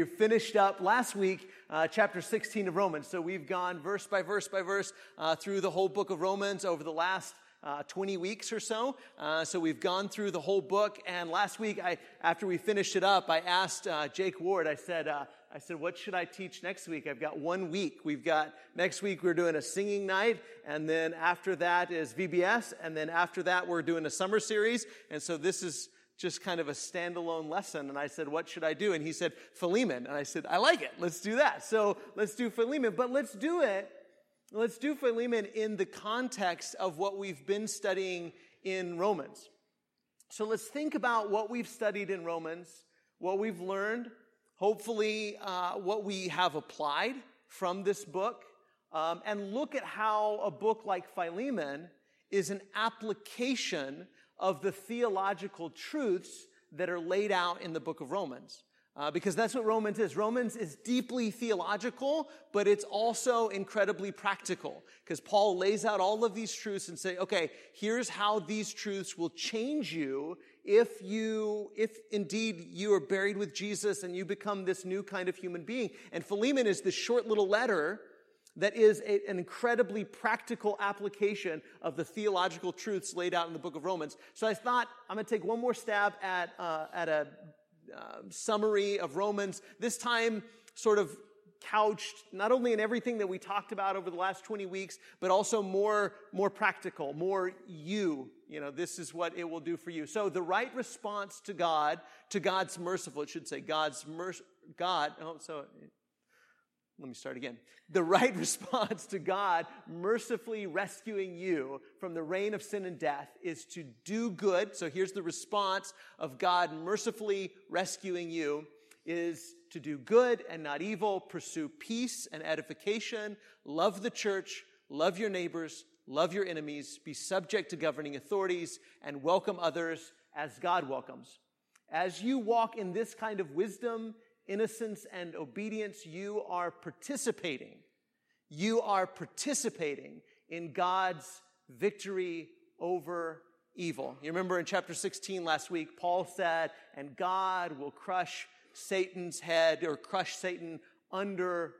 We finished up last week, uh, chapter 16 of Romans. So we've gone verse by verse by verse uh, through the whole book of Romans over the last uh, 20 weeks or so. Uh, so we've gone through the whole book. And last week, I, after we finished it up, I asked uh, Jake Ward, I said, uh, I said, what should I teach next week? I've got one week. We've got, next week we're doing a singing night, and then after that is VBS, and then after that we're doing a summer series. And so this is, just kind of a standalone lesson. And I said, what should I do? And he said, Philemon. And I said, I like it. Let's do that. So let's do Philemon, but let's do it. Let's do Philemon in the context of what we've been studying in Romans. So let's think about what we've studied in Romans, what we've learned, hopefully uh, what we have applied from this book, um, and look at how a book like Philemon is an application of the theological truths that are laid out in the book of Romans. Uh, because that's what Romans is. Romans is deeply theological, but it's also incredibly practical. Because Paul lays out all of these truths and say, okay, here's how these truths will change you if you, if indeed you are buried with Jesus and you become this new kind of human being. And Philemon is this short little letter that is a, an incredibly practical application of the theological truths laid out in the book of Romans. So I thought I'm going to take one more stab at, uh, at a uh, summary of Romans, this time sort of couched not only in everything that we talked about over the last 20 weeks, but also more, more practical, more you. You know, this is what it will do for you. So the right response to God, to God's merciful, it should say God's mercy, God, oh, so let me start again. The right response to God mercifully rescuing you from the reign of sin and death is to do good. So here's the response of God mercifully rescuing you is to do good and not evil, pursue peace and edification, love the church, love your neighbors, love your enemies, be subject to governing authorities, and welcome others as God welcomes. As you walk in this kind of wisdom innocence and obedience, you are participating. You are participating in God's victory over evil. You remember in chapter 16 last week, Paul said, and God will crush Satan's head or crush Satan under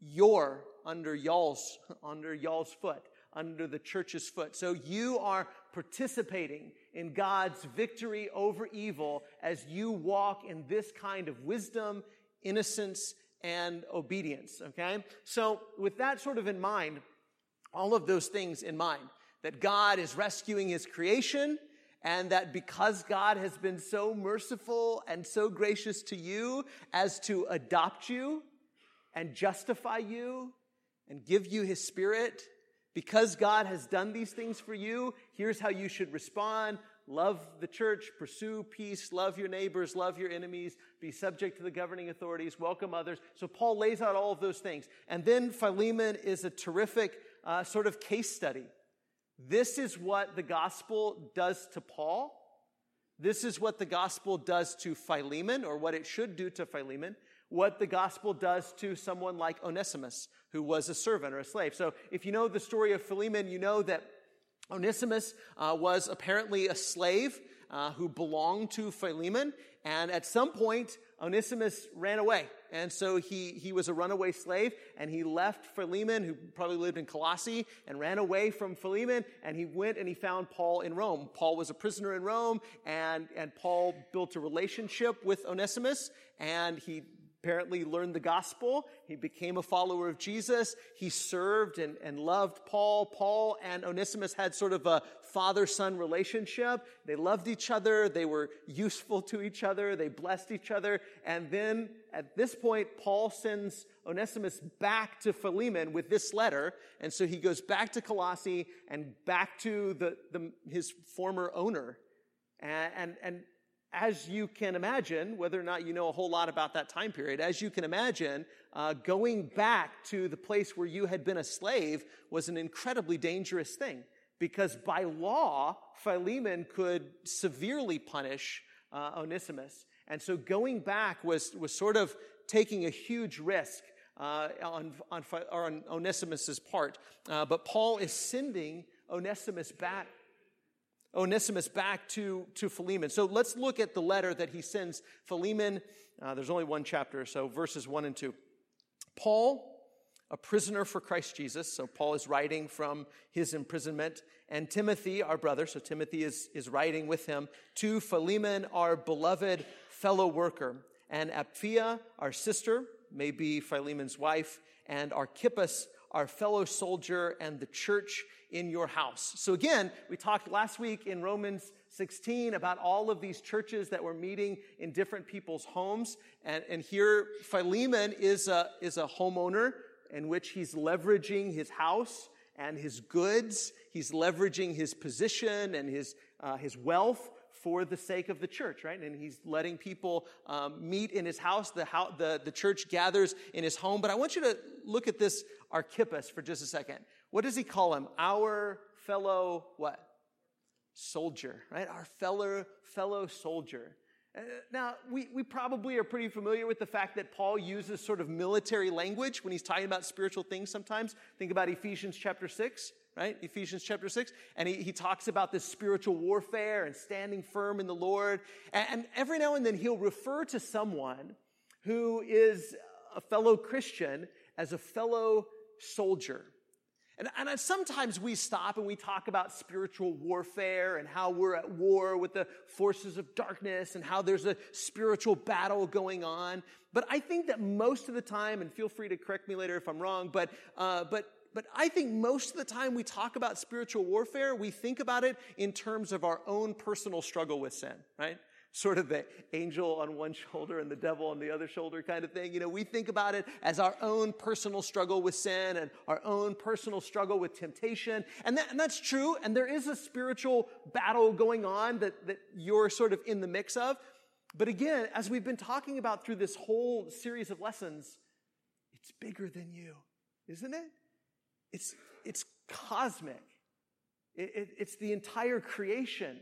your, under y'all's, under y'all's foot under the church's foot. So you are participating in God's victory over evil as you walk in this kind of wisdom, innocence, and obedience. Okay? So with that sort of in mind, all of those things in mind, that God is rescuing his creation, and that because God has been so merciful and so gracious to you as to adopt you and justify you and give you his spirit because God has done these things for you, here's how you should respond. Love the church, pursue peace, love your neighbors, love your enemies, be subject to the governing authorities, welcome others. So Paul lays out all of those things. And then Philemon is a terrific uh, sort of case study. This is what the gospel does to Paul. This is what the gospel does to Philemon, or what it should do to Philemon what the gospel does to someone like Onesimus, who was a servant or a slave. So if you know the story of Philemon, you know that Onesimus uh, was apparently a slave uh, who belonged to Philemon, and at some point, Onesimus ran away. And so he, he was a runaway slave, and he left Philemon, who probably lived in Colossae, and ran away from Philemon, and he went and he found Paul in Rome. Paul was a prisoner in Rome, and, and Paul built a relationship with Onesimus, and he apparently learned the gospel. He became a follower of Jesus. He served and, and loved Paul. Paul and Onesimus had sort of a father-son relationship. They loved each other. They were useful to each other. They blessed each other. And then at this point, Paul sends Onesimus back to Philemon with this letter. And so he goes back to Colossae and back to the, the his former owner. And, and, and as you can imagine, whether or not you know a whole lot about that time period, as you can imagine, uh, going back to the place where you had been a slave was an incredibly dangerous thing because by law, Philemon could severely punish uh, Onesimus. And so going back was, was sort of taking a huge risk uh, on, on, on Onesimus's part. Uh, but Paul is sending Onesimus back Onesimus back to, to Philemon. So let's look at the letter that he sends Philemon. Uh, there's only one chapter, so verses 1 and 2. Paul, a prisoner for Christ Jesus. So Paul is writing from his imprisonment. And Timothy, our brother, so Timothy is, is writing with him, to Philemon, our beloved fellow worker, and Apphia, our sister, may be Philemon's wife, and Archippus, our fellow soldier, and the church in your house. So again, we talked last week in Romans 16 about all of these churches that were meeting in different people's homes. And, and here Philemon is a, is a homeowner in which he's leveraging his house and his goods. He's leveraging his position and his, uh, his wealth for the sake of the church, right? And he's letting people um, meet in his house. The, house. the, the church gathers in his home. But I want you to look at this Archippus for just a second. What does he call him? Our fellow what? Soldier, right? Our fellow, fellow soldier. Uh, now, we, we probably are pretty familiar with the fact that Paul uses sort of military language when he's talking about spiritual things sometimes. Think about Ephesians chapter 6, right? Ephesians chapter 6. And he, he talks about this spiritual warfare and standing firm in the Lord. And, and every now and then he'll refer to someone who is a fellow Christian as a fellow soldier. And, and, sometimes we stop and we talk about spiritual warfare and how we're at war with the forces of darkness and how there's a spiritual battle going on. But I think that most of the time, and feel free to correct me later if I'm wrong, but, uh, but, but I think most of the time we talk about spiritual warfare, we think about it in terms of our own personal struggle with sin, right? sort of the angel on one shoulder and the devil on the other shoulder kind of thing. You know, we think about it as our own personal struggle with sin and our own personal struggle with temptation. And, that, and that's true. And there is a spiritual battle going on that, that you're sort of in the mix of. But again, as we've been talking about through this whole series of lessons, it's bigger than you, isn't it? It's, it's cosmic. It, it, it's the entire creation.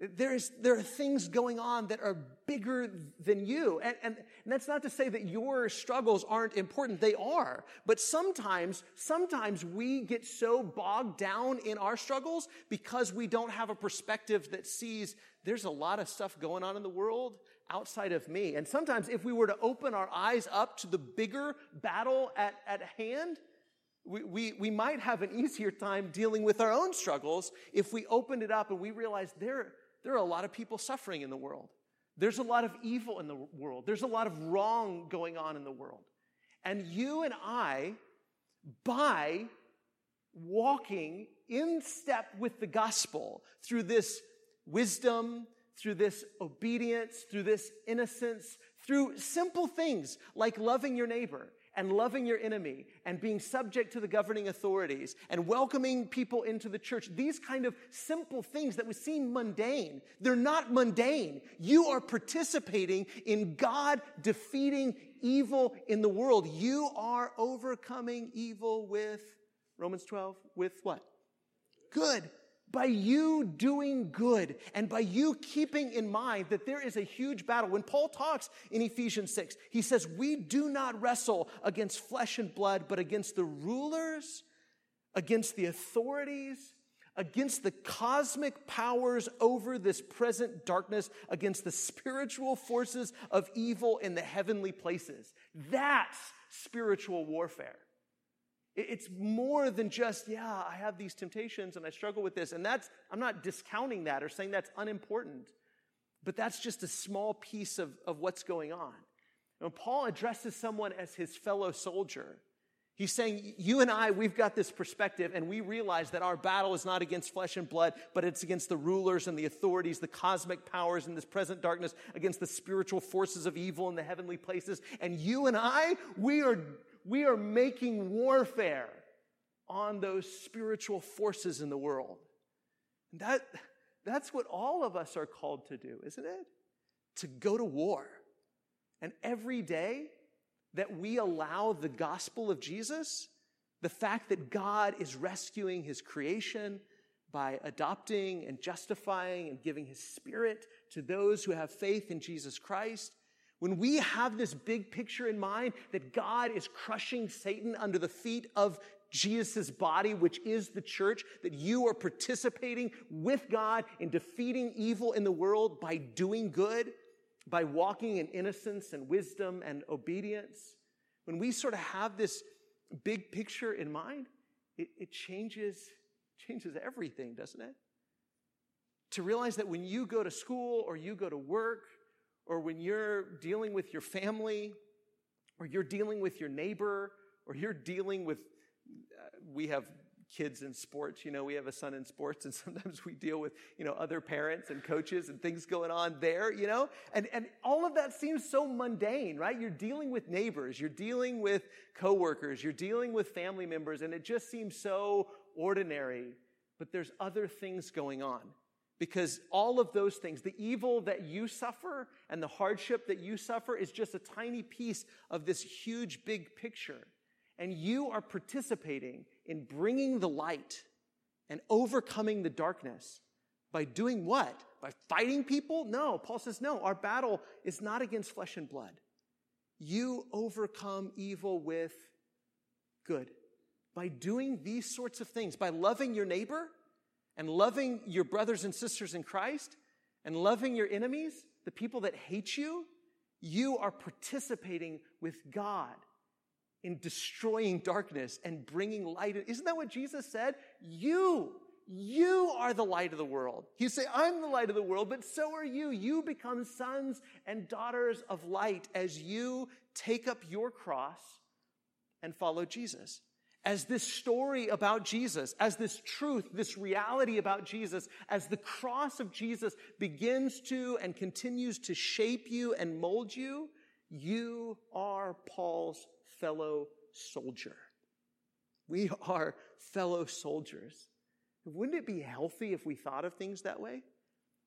There, is, there are things going on that are bigger than you. And, and, and, that's not to say that your struggles aren't important. They are. But sometimes, sometimes we get so bogged down in our struggles because we don't have a perspective that sees there's a lot of stuff going on in the world outside of me. And sometimes if we were to open our eyes up to the bigger battle at, at hand, we, we, we might have an easier time dealing with our own struggles if we opened it up and we realized there, there are a lot of people suffering in the world. There's a lot of evil in the world. There's a lot of wrong going on in the world. And you and I, by walking in step with the gospel through this wisdom, through this obedience, through this innocence, through simple things like loving your neighbor and loving your enemy and being subject to the governing authorities and welcoming people into the church. These kind of simple things that would seem mundane, they're not mundane. You are participating in God defeating evil in the world. You are overcoming evil with, Romans 12, with what? Good by you doing good and by you keeping in mind that there is a huge battle. When Paul talks in Ephesians 6, he says, We do not wrestle against flesh and blood, but against the rulers, against the authorities, against the cosmic powers over this present darkness, against the spiritual forces of evil in the heavenly places. That's spiritual warfare. It's more than just, yeah, I have these temptations and I struggle with this. And that's, I'm not discounting that or saying that's unimportant, but that's just a small piece of, of what's going on. When Paul addresses someone as his fellow soldier, he's saying, You and I, we've got this perspective, and we realize that our battle is not against flesh and blood, but it's against the rulers and the authorities, the cosmic powers in this present darkness, against the spiritual forces of evil in the heavenly places. And you and I, we are we are making warfare on those spiritual forces in the world. That, that's what all of us are called to do, isn't it? To go to war. And every day that we allow the gospel of Jesus, the fact that God is rescuing his creation by adopting and justifying and giving his spirit to those who have faith in Jesus Christ, when we have this big picture in mind that God is crushing Satan under the feet of Jesus' body, which is the church, that you are participating with God in defeating evil in the world by doing good, by walking in innocence and wisdom and obedience. When we sort of have this big picture in mind, it, it changes, changes everything, doesn't it? To realize that when you go to school or you go to work or when you're dealing with your family or you're dealing with your neighbor or you're dealing with, uh, we have kids in sports. You know, we have a son in sports, and sometimes we deal with, you know, other parents and coaches and things going on there, you know? And, and all of that seems so mundane, right? You're dealing with neighbors, you're dealing with coworkers, you're dealing with family members, and it just seems so ordinary. But there's other things going on. Because all of those things, the evil that you suffer and the hardship that you suffer is just a tiny piece of this huge big picture. And you are participating in bringing the light and overcoming the darkness by doing what? By fighting people? No. Paul says, no, our battle is not against flesh and blood. You overcome evil with good. By doing these sorts of things, by loving your neighbor and loving your brothers and sisters in Christ and loving your enemies, the people that hate you, you are participating with God in destroying darkness and bringing light. Isn't that what Jesus said? You, you are the light of the world. You say, I'm the light of the world, but so are you. You become sons and daughters of light as you take up your cross and follow Jesus. As this story about Jesus, as this truth, this reality about Jesus, as the cross of Jesus begins to and continues to shape you and mold you, you are Paul's fellow soldier. We are fellow soldiers. Wouldn't it be healthy if we thought of things that way?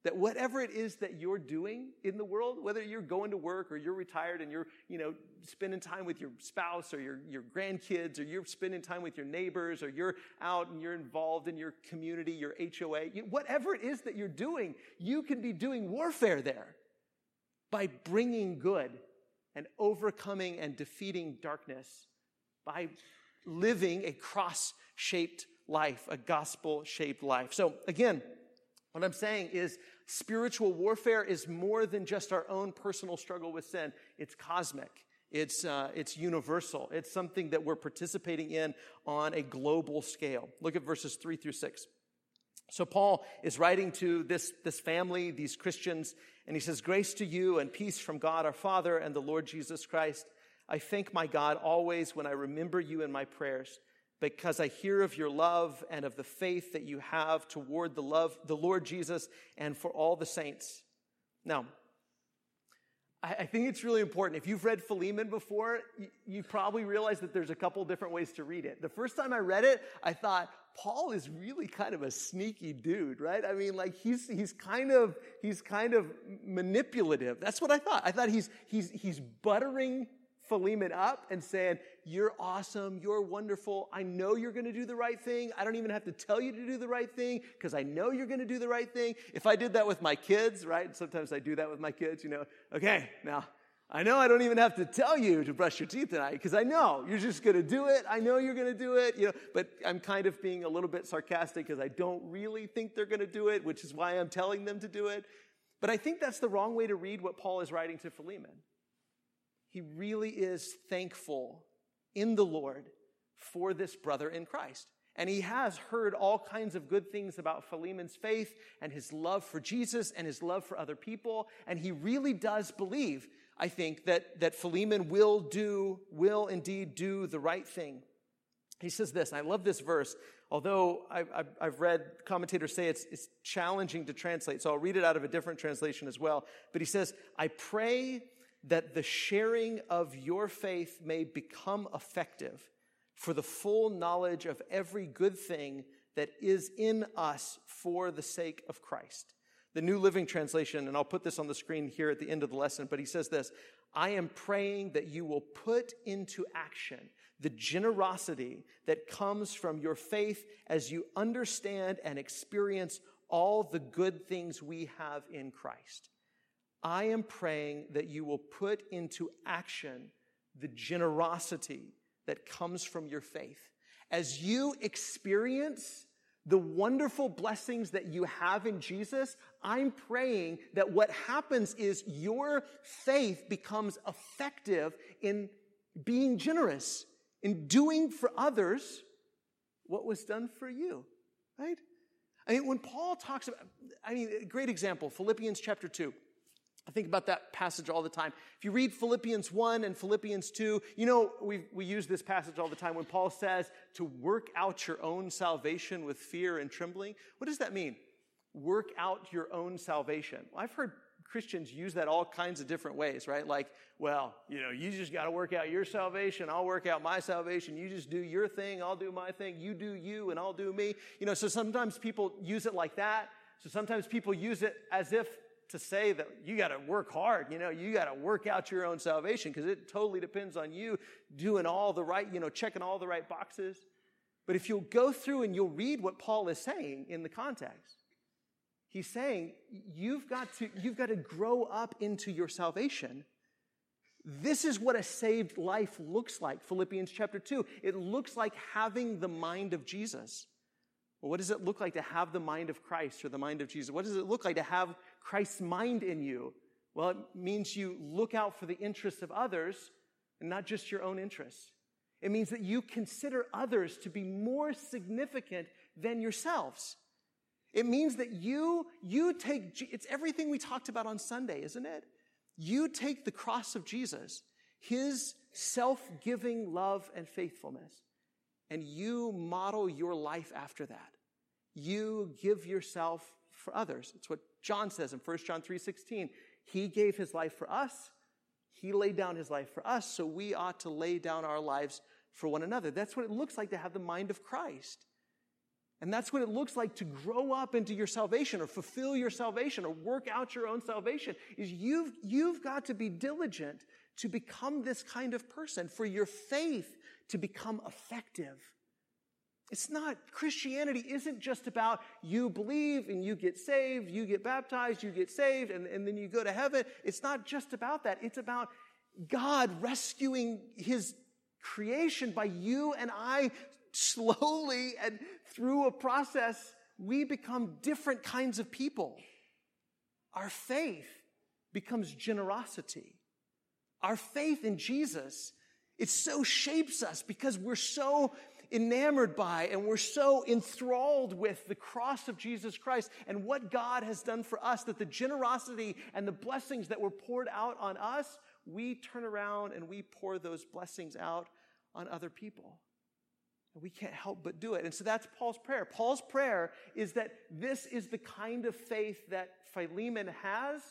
That whatever it is that you're doing in the world, whether you're going to work or you're retired and you're, you know, spending time with your spouse or your, your grandkids or you're spending time with your neighbors or you're out and you're involved in your community, your HOA, whatever it is that you're doing, you can be doing warfare there by bringing good and overcoming and defeating darkness by living a cross shaped life, a gospel shaped life. So, again, what I'm saying is spiritual warfare is more than just our own personal struggle with sin, it's cosmic. It's, uh, it's universal. It's something that we're participating in on a global scale. Look at verses three through six. So Paul is writing to this, this family, these Christians, and he says, Grace to you and peace from God our Father and the Lord Jesus Christ. I thank my God always when I remember you in my prayers, because I hear of your love and of the faith that you have toward the love, the Lord Jesus and for all the saints. Now, I, think it's really important. If you've read Philemon before, you, probably realize that there's a couple different ways to read it. The first time I read it, I thought, Paul is really kind of a sneaky dude, right? I mean, like he's he's kind of he's kind of manipulative. That's what I thought. I thought he's he's he's buttering Philemon up and saying, You're awesome. You're wonderful. I know you're going to do the right thing. I don't even have to tell you to do the right thing because I know you're going to do the right thing. If I did that with my kids, right? Sometimes I do that with my kids, you know, okay, now I know I don't even have to tell you to brush your teeth tonight because I know you're just going to do it. I know you're going to do it, you know, but I'm kind of being a little bit sarcastic because I don't really think they're going to do it, which is why I'm telling them to do it. But I think that's the wrong way to read what Paul is writing to Philemon he really is thankful in the Lord for this brother in Christ. And he has heard all kinds of good things about Philemon's faith and his love for Jesus and his love for other people. And he really does believe, I think, that, that Philemon will do, will indeed do the right thing. He says this, I love this verse, although I've, I've read commentators say it's, it's challenging to translate, so I'll read it out of a different translation as well. But he says, I pray that the sharing of your faith may become effective for the full knowledge of every good thing that is in us for the sake of Christ. The New Living Translation, and I'll put this on the screen here at the end of the lesson, but he says this I am praying that you will put into action the generosity that comes from your faith as you understand and experience all the good things we have in Christ. I am praying that you will put into action the generosity that comes from your faith as you experience the wonderful blessings that you have in Jesus, I'm praying that what happens is your faith becomes effective in being generous, in doing for others what was done for you, right? I mean, when Paul talks about, I mean, a great example, Philippians chapter 2. I think about that passage all the time. If you read Philippians 1 and Philippians 2, you know, we, we use this passage all the time when Paul says to work out your own salvation with fear and trembling. What does that mean? Work out your own salvation. Well, I've heard Christians use that all kinds of different ways, right? Like, well, you know, you just got to work out your salvation. I'll work out my salvation. You just do your thing. I'll do my thing. You do you and I'll do me. You know, so sometimes people use it like that. So sometimes people use it as if to say that you got to work hard, you know, you got to work out your own salvation because it totally depends on you doing all the right, you know, checking all the right boxes. But if you'll go through and you'll read what Paul is saying in the context, he's saying you've got to, you've got to grow up into your salvation. This is what a saved life looks like. Philippians chapter 2. It looks like having the mind of Jesus. Well, what does it look like to have the mind of Christ or the mind of Jesus? What does it look like to have Christ's mind in you? Well, it means you look out for the interests of others and not just your own interests. It means that you consider others to be more significant than yourselves. It means that you, you take, it's everything we talked about on Sunday, isn't it? You take the cross of Jesus, his self-giving love and faithfulness, and you model your life after that. You give yourself for others. It's what John says in 1 John 3:16. He gave his life for us. He laid down his life for us, so we ought to lay down our lives for one another. That's what it looks like to have the mind of Christ. And that's what it looks like to grow up into your salvation or fulfill your salvation or work out your own salvation is you've, you've got to be diligent to become this kind of person for your faith to become effective. It's not, Christianity isn't just about you believe and you get saved, you get baptized, you get saved, and, and then you go to heaven. It's not just about that. It's about God rescuing his creation by you and I slowly and through a process, we become different kinds of people. Our faith becomes generosity. Our faith in Jesus, it so shapes us because we're so enamored by and we're so enthralled with the cross of Jesus Christ and what God has done for us that the generosity and the blessings that were poured out on us, we turn around and we pour those blessings out on other people. And we can't help but do it. And so that's Paul's prayer. Paul's prayer is that this is the kind of faith that Philemon has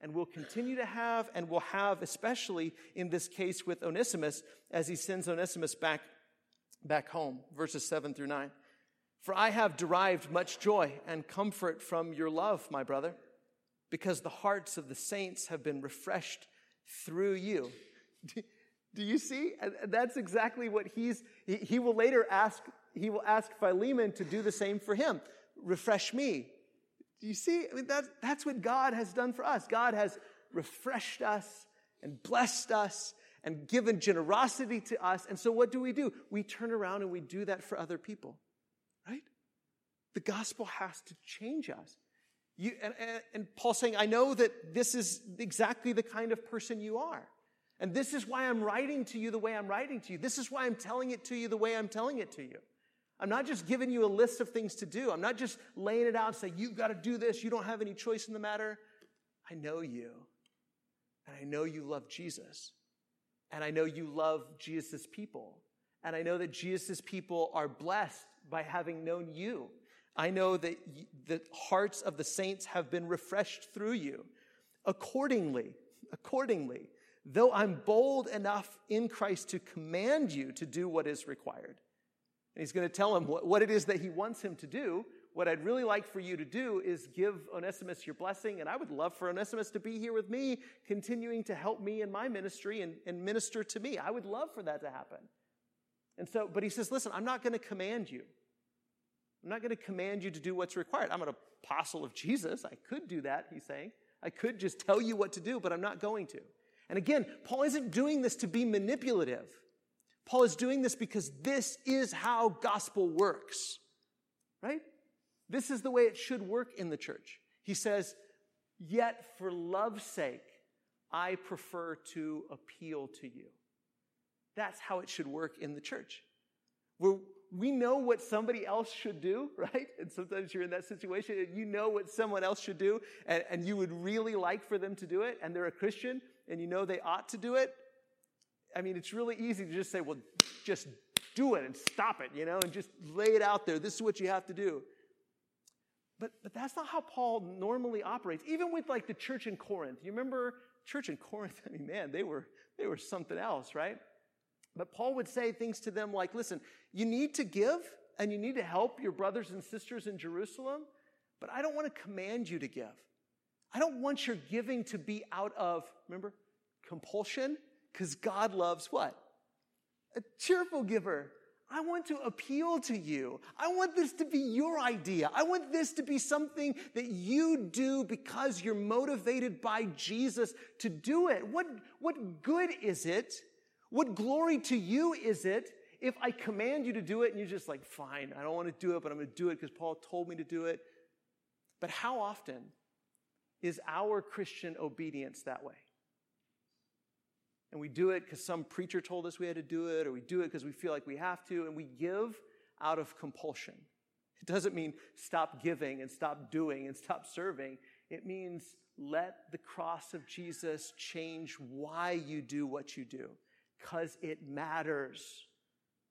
and will continue to have and will have, especially in this case with Onesimus, as he sends Onesimus back back home, verses 7 through 9. For I have derived much joy and comfort from your love, my brother, because the hearts of the saints have been refreshed through you. Do you see? That's exactly what he's, he, will later ask, he will ask Philemon to do the same for him. Refresh me. Do you see? I mean, that, that's what God has done for us. God has refreshed us and blessed us and given generosity to us. And so what do we do? We turn around and we do that for other people, right? The gospel has to change us. You, and, and, and Paul's saying, I know that this is exactly the kind of person you are. And this is why I'm writing to you the way I'm writing to you. This is why I'm telling it to you the way I'm telling it to you. I'm not just giving you a list of things to do. I'm not just laying it out and saying, you've got to do this. You don't have any choice in the matter. I know you. And I know you love Jesus. And I know you love Jesus' people. And I know that Jesus' people are blessed by having known you. I know that the hearts of the saints have been refreshed through you. Accordingly, accordingly, though I'm bold enough in Christ to command you to do what is required. And he's going to tell him what, what it is that he wants him to do. What I'd really like for you to do is give Onesimus your blessing, and I would love for Onesimus to be here with me, continuing to help me in my ministry and, and minister to me. I would love for that to happen. And so, but he says, listen, I'm not going to command you. I'm not going to command you to do what's required. I'm an apostle of Jesus. I could do that, he's saying. I could just tell you what to do, but I'm not going to. And again, Paul isn't doing this to be manipulative. Paul is doing this because this is how gospel works, right? This is the way it should work in the church. He says, Yet for love's sake, I prefer to appeal to you. That's how it should work in the church. Where we know what somebody else should do, right? And sometimes you're in that situation and you know what someone else should do, and, and you would really like for them to do it, and they're a Christian, and you know they ought to do it. I mean, it's really easy to just say, well, just do it and stop it, you know, and just lay it out there. This is what you have to do. But, but that's not how Paul normally operates. Even with like the church in Corinth. You remember church in Corinth? I mean, man, they were, they were something else, right? But Paul would say things to them like, listen, you need to give and you need to help your brothers and sisters in Jerusalem, but I don't want to command you to give. I don't want your giving to be out of, remember, compulsion, because God loves what? A cheerful giver. I want to appeal to you. I want this to be your idea. I want this to be something that you do because you're motivated by Jesus to do it. What, what good is it? What glory to you is it if I command you to do it and you're just like, fine, I don't want to do it, but I'm going to do it because Paul told me to do it? But how often is our Christian obedience that way? And we do it because some preacher told us we had to do it, or we do it because we feel like we have to, and we give out of compulsion. It doesn't mean stop giving and stop doing and stop serving. It means let the cross of Jesus change why you do what you do, because it matters,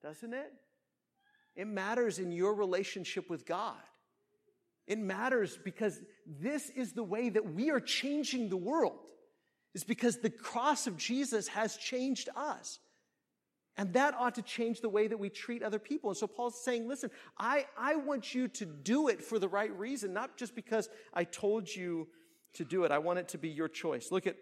doesn't it? It matters in your relationship with God. It matters because this is the way that we are changing the world is because the cross of Jesus has changed us. And that ought to change the way that we treat other people. And so Paul's saying, listen, I, I want you to do it for the right reason, not just because I told you to do it. I want it to be your choice. Look at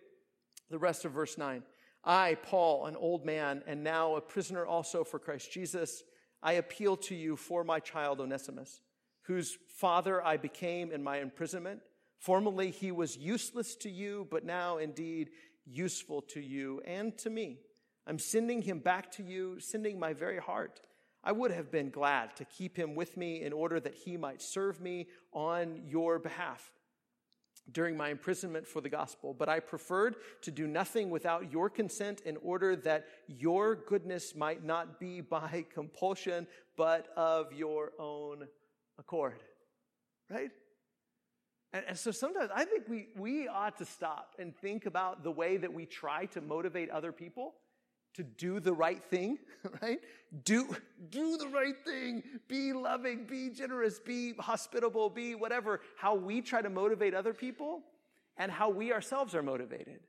the rest of verse 9. I, Paul, an old man, and now a prisoner also for Christ Jesus, I appeal to you for my child Onesimus, whose father I became in my imprisonment. Formerly he was useless to you, but now indeed useful to you and to me. I'm sending him back to you, sending my very heart. I would have been glad to keep him with me in order that he might serve me on your behalf during my imprisonment for the gospel, but I preferred to do nothing without your consent in order that your goodness might not be by compulsion, but of your own accord. Right? And, and, so sometimes I think we, we ought to stop and think about the way that we try to motivate other people to do the right thing, right? Do, do the right thing. Be loving, be generous, be hospitable, be whatever. How we try to motivate other people and how we ourselves are motivated.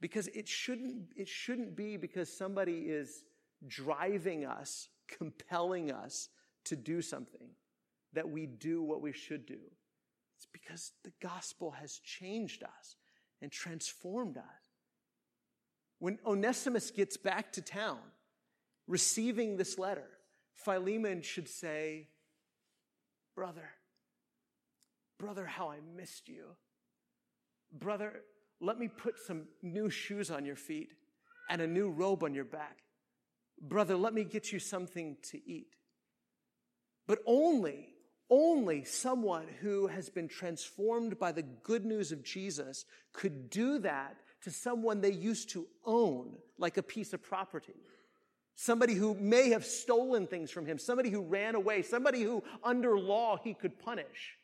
Because it shouldn't, it shouldn't be because somebody is driving us, compelling us to do something that we do what we should do. It's because the gospel has changed us and transformed us. When Onesimus gets back to town, receiving this letter, Philemon should say, Brother, brother, how I missed you. Brother, let me put some new shoes on your feet and a new robe on your back. Brother, let me get you something to eat. But only only someone who has been transformed by the good news of Jesus could do that to someone they used to own like a piece of property. Somebody who may have stolen things from him, somebody who ran away, somebody who under law he could punish.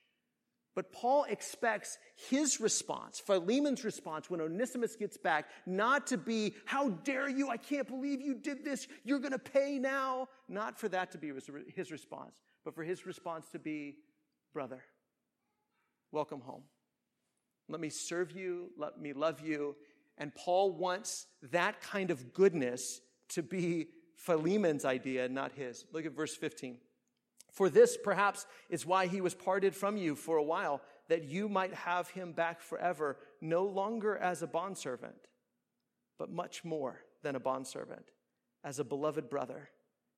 But Paul expects his response, Philemon's response when Onesimus gets back, not to be, How dare you? I can't believe you did this. You're going to pay now. Not for that to be his response, but for his response to be, Brother, welcome home. Let me serve you, let me love you. And Paul wants that kind of goodness to be Philemon's idea, not his. Look at verse 15. For this, perhaps, is why he was parted from you for a while, that you might have him back forever, no longer as a bondservant, but much more than a bondservant, as a beloved brother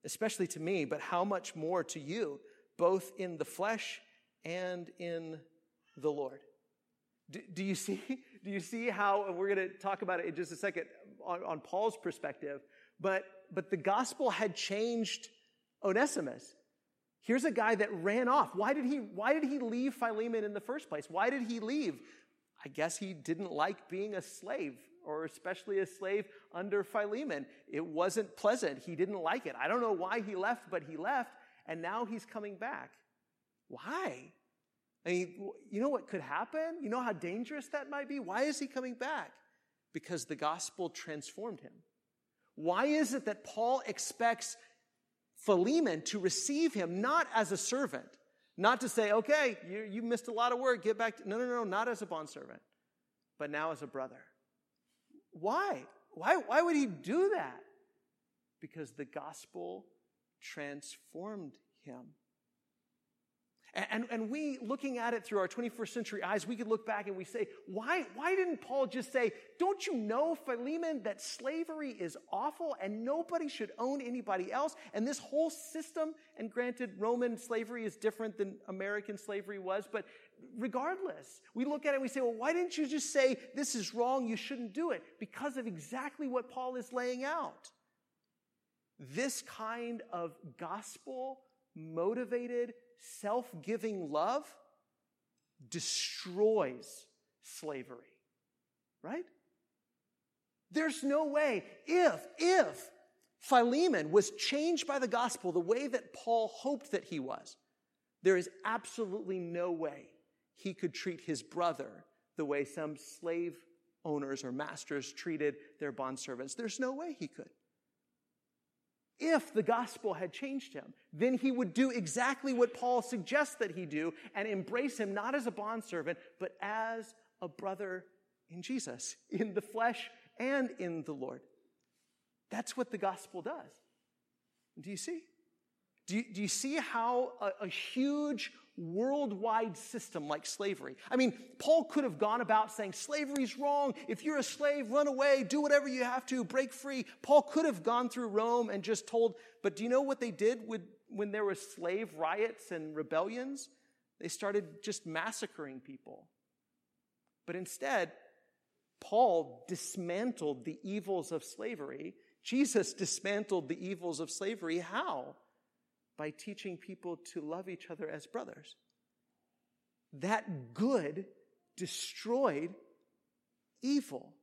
especially to me, but how much more to you, both in the flesh and in the Lord. Do, do you see? Do you see how we're going to talk about it in just a second on, on Paul's perspective? But, but the gospel had changed Onesimus. Here's a guy that ran off. Why did he, why did he leave Philemon in the first place? Why did he leave? I guess he didn't like being a slave, or especially a slave under Philemon. It wasn't pleasant. He didn't like it. I don't know why he left, but he left, and now he's coming back. Why? I mean, you know what could happen? You know how dangerous that might be? Why is he coming back? Because the gospel transformed him. Why is it that Paul expects Philemon to receive him not as a servant, not to say, okay, you, you missed a lot of work, get back to, no, no, no, not as a bondservant, but now as a brother. Why? Why, why would he do that? Because the gospel transformed him. And, and we, looking at it through our 21st century eyes, we could look back and we say, why, why didn't Paul just say, don't you know, Philemon, that slavery is awful and nobody should own anybody else? And this whole system, and granted, Roman slavery is different than American slavery was, but regardless, we look at it and we say, well, why didn't you just say, this is wrong, you shouldn't do it? Because of exactly what Paul is laying out. This kind of gospel motivated self giving love destroys slavery. Right? There's no way, if, if Philemon was changed by the gospel the way that Paul hoped that he was, there is absolutely no way he could treat his brother the way some slave owners or masters treated their bondservants. There's no way he could if the gospel had changed him, then he would do exactly what Paul suggests that he do and embrace him not as a bondservant, but as a brother in Jesus, in the flesh and in the Lord. That's what the gospel does. Do you see? Do you, do you see how a, a huge worldwide system like slavery. I mean, Paul could have gone about saying slavery's wrong. If you're a slave, run away, do whatever you have to, break free. Paul could have gone through Rome and just told, but do you know what they did with, when there were slave riots and rebellions? They started just massacring people. But instead, Paul dismantled the evils of slavery. Jesus dismantled the evils of slavery. How? By teaching people to love each other as brothers. That good destroyed evil.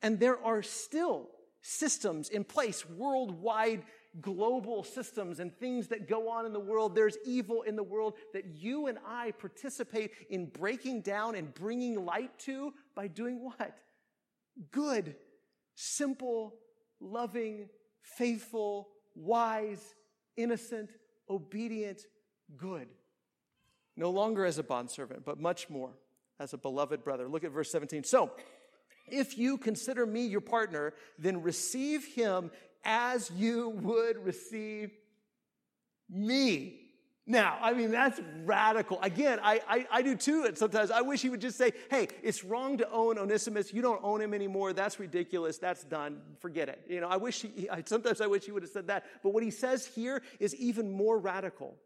And there are still systems in place, worldwide, global systems and things that go on in the world. There's evil in the world that you and I participate in breaking down and bringing light to by doing what? Good, simple, loving, faithful, wise, innocent, obedient, good. No longer as a bondservant, but much more as a beloved brother. Look at verse 17. So, if you consider me your partner, then receive him as you would receive me. Now, I mean, that's radical. Again, I, I, I, do too. And sometimes I wish he would just say, hey, it's wrong to own Onesimus. You don't own him anymore. That's ridiculous. That's done. Forget it. You know, I wish he, I, sometimes I wish he would have said that. But what he says here is even more radical,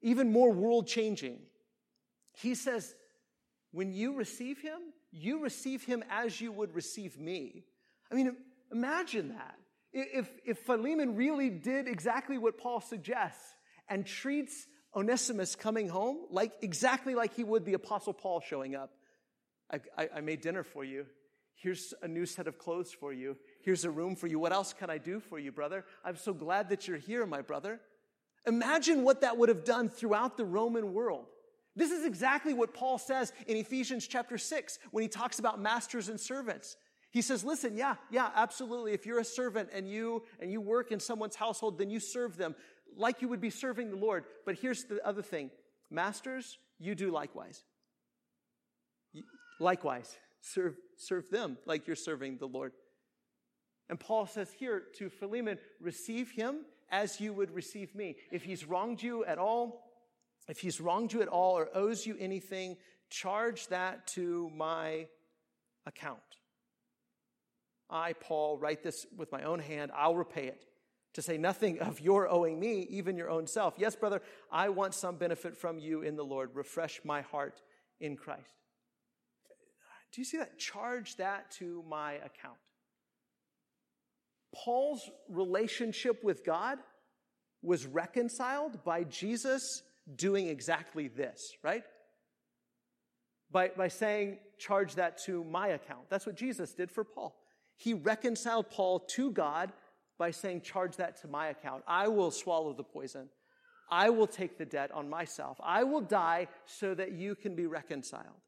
even more world changing. He says, when you receive him, you receive him as you would receive me. I mean, imagine that. If, if Philemon really did exactly what Paul suggests and treats Onesimus coming home, like exactly like he would the Apostle Paul showing up. I, I, I, made dinner for you. Here's a new set of clothes for you. Here's a room for you. What else can I do for you, brother? I'm so glad that you're here, my brother. Imagine what that would have done throughout the Roman world. This is exactly what Paul says in Ephesians chapter 6 when he talks about masters and servants. He says, listen, yeah, yeah, absolutely. If you're a servant and you, and you work in someone's household, then you serve them like you would be serving the Lord. But here's the other thing Masters, you do likewise. Likewise, serve, serve them like you're serving the Lord. And Paul says here to Philemon, receive him as you would receive me. If he's wronged you at all, if he's wronged you at all or owes you anything, charge that to my account. I, Paul, write this with my own hand. I'll repay it to say nothing of your owing me, even your own self. Yes, brother, I want some benefit from you in the Lord. Refresh my heart in Christ. Do you see that? Charge that to my account. Paul's relationship with God was reconciled by Jesus doing exactly this, right? By, by saying, charge that to my account. That's what Jesus did for Paul. He reconciled Paul to God by saying, charge that to my account. I will swallow the poison. I will take the debt on myself. I will die so that you can be reconciled.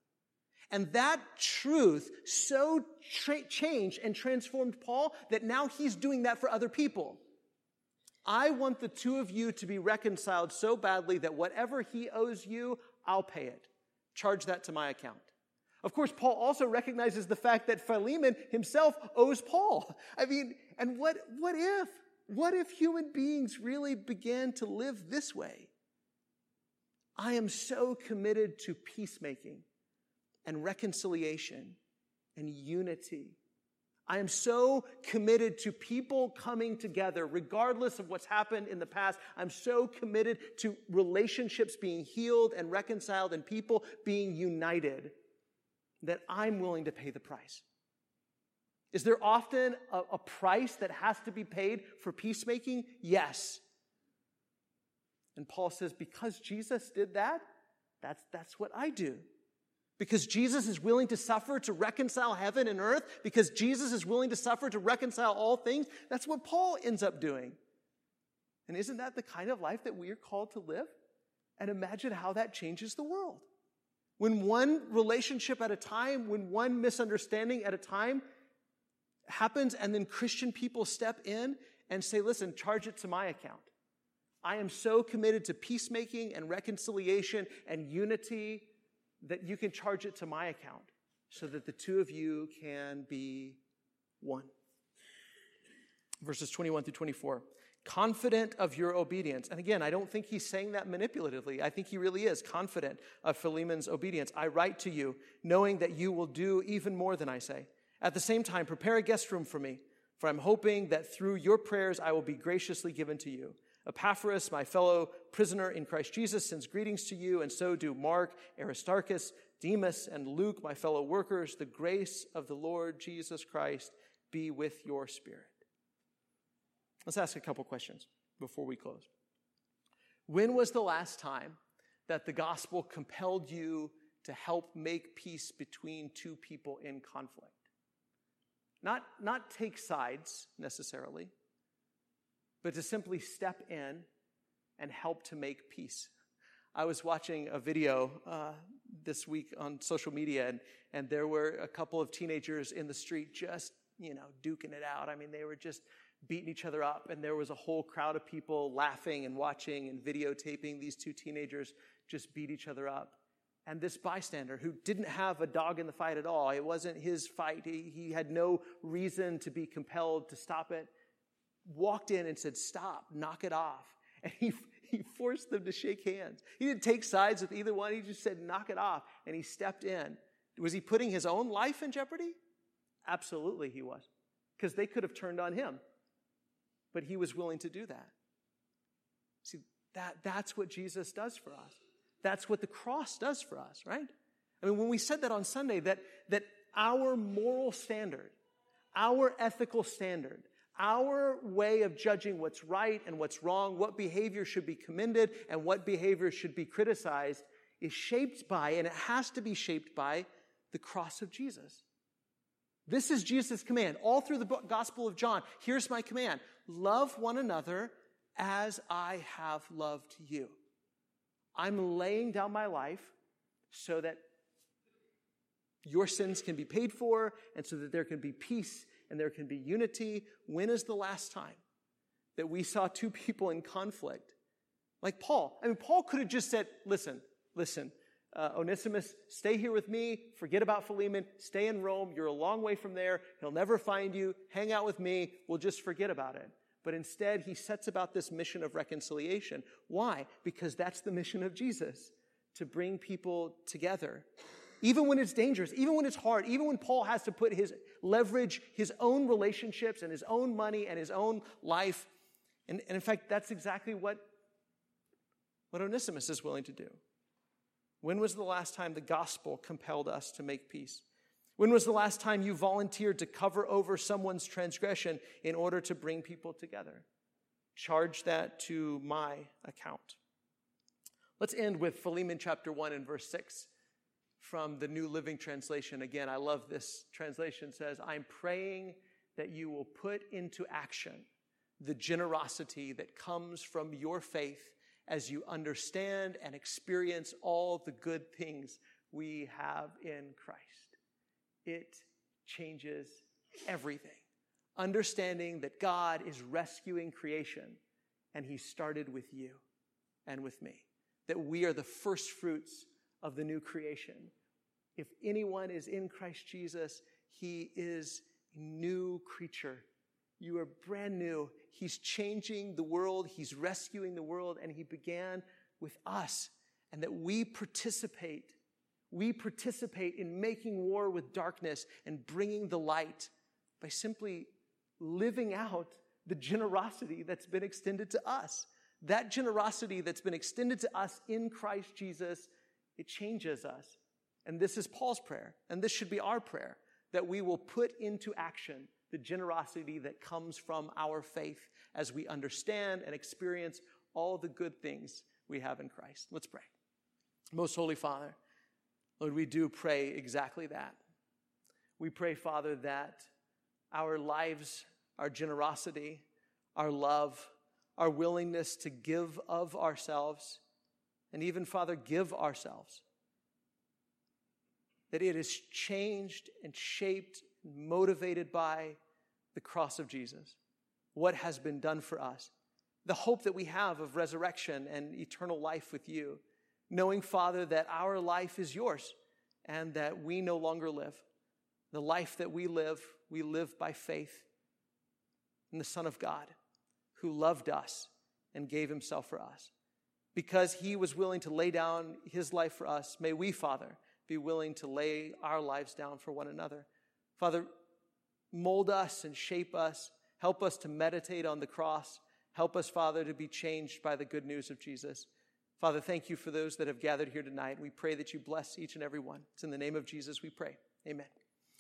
And that truth so tra- changed and transformed Paul that now he's doing that for other people. I want the two of you to be reconciled so badly that whatever he owes you, I'll pay it. Charge that to my account. Of course, Paul also recognizes the fact that Philemon himself owes Paul. I mean, and what, what if? What if human beings really began to live this way? I am so committed to peacemaking and reconciliation and unity. I am so committed to people coming together, regardless of what's happened in the past. I'm so committed to relationships being healed and reconciled and people being united that I'm willing to pay the price. Is there often a, a price that has to be paid for peacemaking? Yes. And Paul says, because Jesus did that, that's, that's what I do. Because Jesus is willing to suffer to reconcile heaven and earth, because Jesus is willing to suffer to reconcile all things, that's what Paul ends up doing. And isn't that the kind of life that we are called to live? And imagine how that changes the world. When one relationship at a time, when one misunderstanding at a time happens, and then Christian people step in and say, listen, charge it to my account. I am so committed to peacemaking and reconciliation and unity that you can charge it to my account so that the two of you can be one. Verses 21 through 24. Confident of your obedience. And again, I don't think he's saying that manipulatively. I think he really is confident of Philemon's obedience. I write to you, knowing that you will do even more than I say. At the same time, prepare a guest room for me, for I'm hoping that through your prayers I will be graciously given to you. Epaphras, my fellow prisoner in Christ Jesus, sends greetings to you, and so do Mark, Aristarchus, Demas, and Luke, my fellow workers. The grace of the Lord Jesus Christ be with your spirit. Let's ask a couple questions before we close. When was the last time that the gospel compelled you to help make peace between two people in conflict? Not, not take sides necessarily, but to simply step in and help to make peace. I was watching a video uh, this week on social media, and, and there were a couple of teenagers in the street just, you know, duking it out. I mean, they were just beating each other up, and there was a whole crowd of people laughing and watching and videotaping these two teenagers just beat each other up. And this bystander who didn't have a dog in the fight at all, it wasn't his fight, he, he had no reason to be compelled to stop it walked in and said, Stop, knock it off. And he, he forced them to shake hands. He didn't take sides with either one. He just said, Knock it off. And he stepped in. Was he putting his own life in jeopardy? Absolutely, he was. Because they could have turned on him. But he was willing to do that. See, that, that's what Jesus does for us. That's what the cross does for us, right? I mean, when we said that on Sunday, that, that our moral standard, our ethical standard, our way of judging what's right and what's wrong, what behavior should be commended and what behavior should be criticized, is shaped by, and it has to be shaped by, the cross of Jesus. This is Jesus' command. All through the Gospel of John, here's my command love one another as I have loved you. I'm laying down my life so that your sins can be paid for and so that there can be peace and there can be unity. When is the last time that we saw two people in conflict? Like Paul. I mean, Paul could have just said, listen, listen, uh, Onesimus, stay here with me. Forget about Philemon. Stay in Rome. You're a long way from there. He'll never find you. Hang out with me. We'll just forget about it. But instead, he sets about this mission of reconciliation. Why? Because that's the mission of Jesus to bring people together even when it's dangerous, even when it's hard, even when Paul has to put his leverage, his own relationships and his own money and his own life. And, and in fact, that's exactly what, what Onesimus is willing to do. When was the last time the gospel compelled us to make peace? When was the last time you volunteered to cover over someone's transgression in order to bring people together? Charge that to my account. Let's end with Philemon chapter 1 and verse 6 from the New Living Translation. Again, I love this translation. Says, I'm praying that you will put into action the generosity that comes from your faith as you understand and experience all the good things we have in Christ. It changes everything. Understanding that God is rescuing creation and He started with you and with me. That we are the first fruits of the new creation. If anyone is in Christ Jesus, he is a new creature. You are brand new. He's changing the world, He's rescuing the world, and He began with us. And that we participate, we participate in making war with darkness and bringing the light by simply living out the generosity that's been extended to us. That generosity that's been extended to us in Christ Jesus, it changes us. And this is Paul's prayer, and this should be our prayer that we will put into action the generosity that comes from our faith as we understand and experience all the good things we have in Christ. Let's pray. Most Holy Father, Lord, we do pray exactly that. We pray, Father, that our lives, our generosity, our love, our willingness to give of ourselves, and even, Father, give ourselves, that it is changed and shaped, and motivated by the cross of Jesus, what has been done for us, the hope that we have of resurrection and eternal life with you, knowing, Father, that our life is yours and that we no longer live. The life that we live, we live by faith in the Son of God who loved us and gave himself for us. Because he was willing to lay down his life for us, may we, Father, be willing to lay our lives down for one another. Father, mold us and shape us. Help us to meditate on the cross. Help us, Father, to be changed by the good news of Jesus. Father, thank you for those that have gathered here tonight. We pray that you bless each and every one. It's in the name of Jesus we pray. Amen.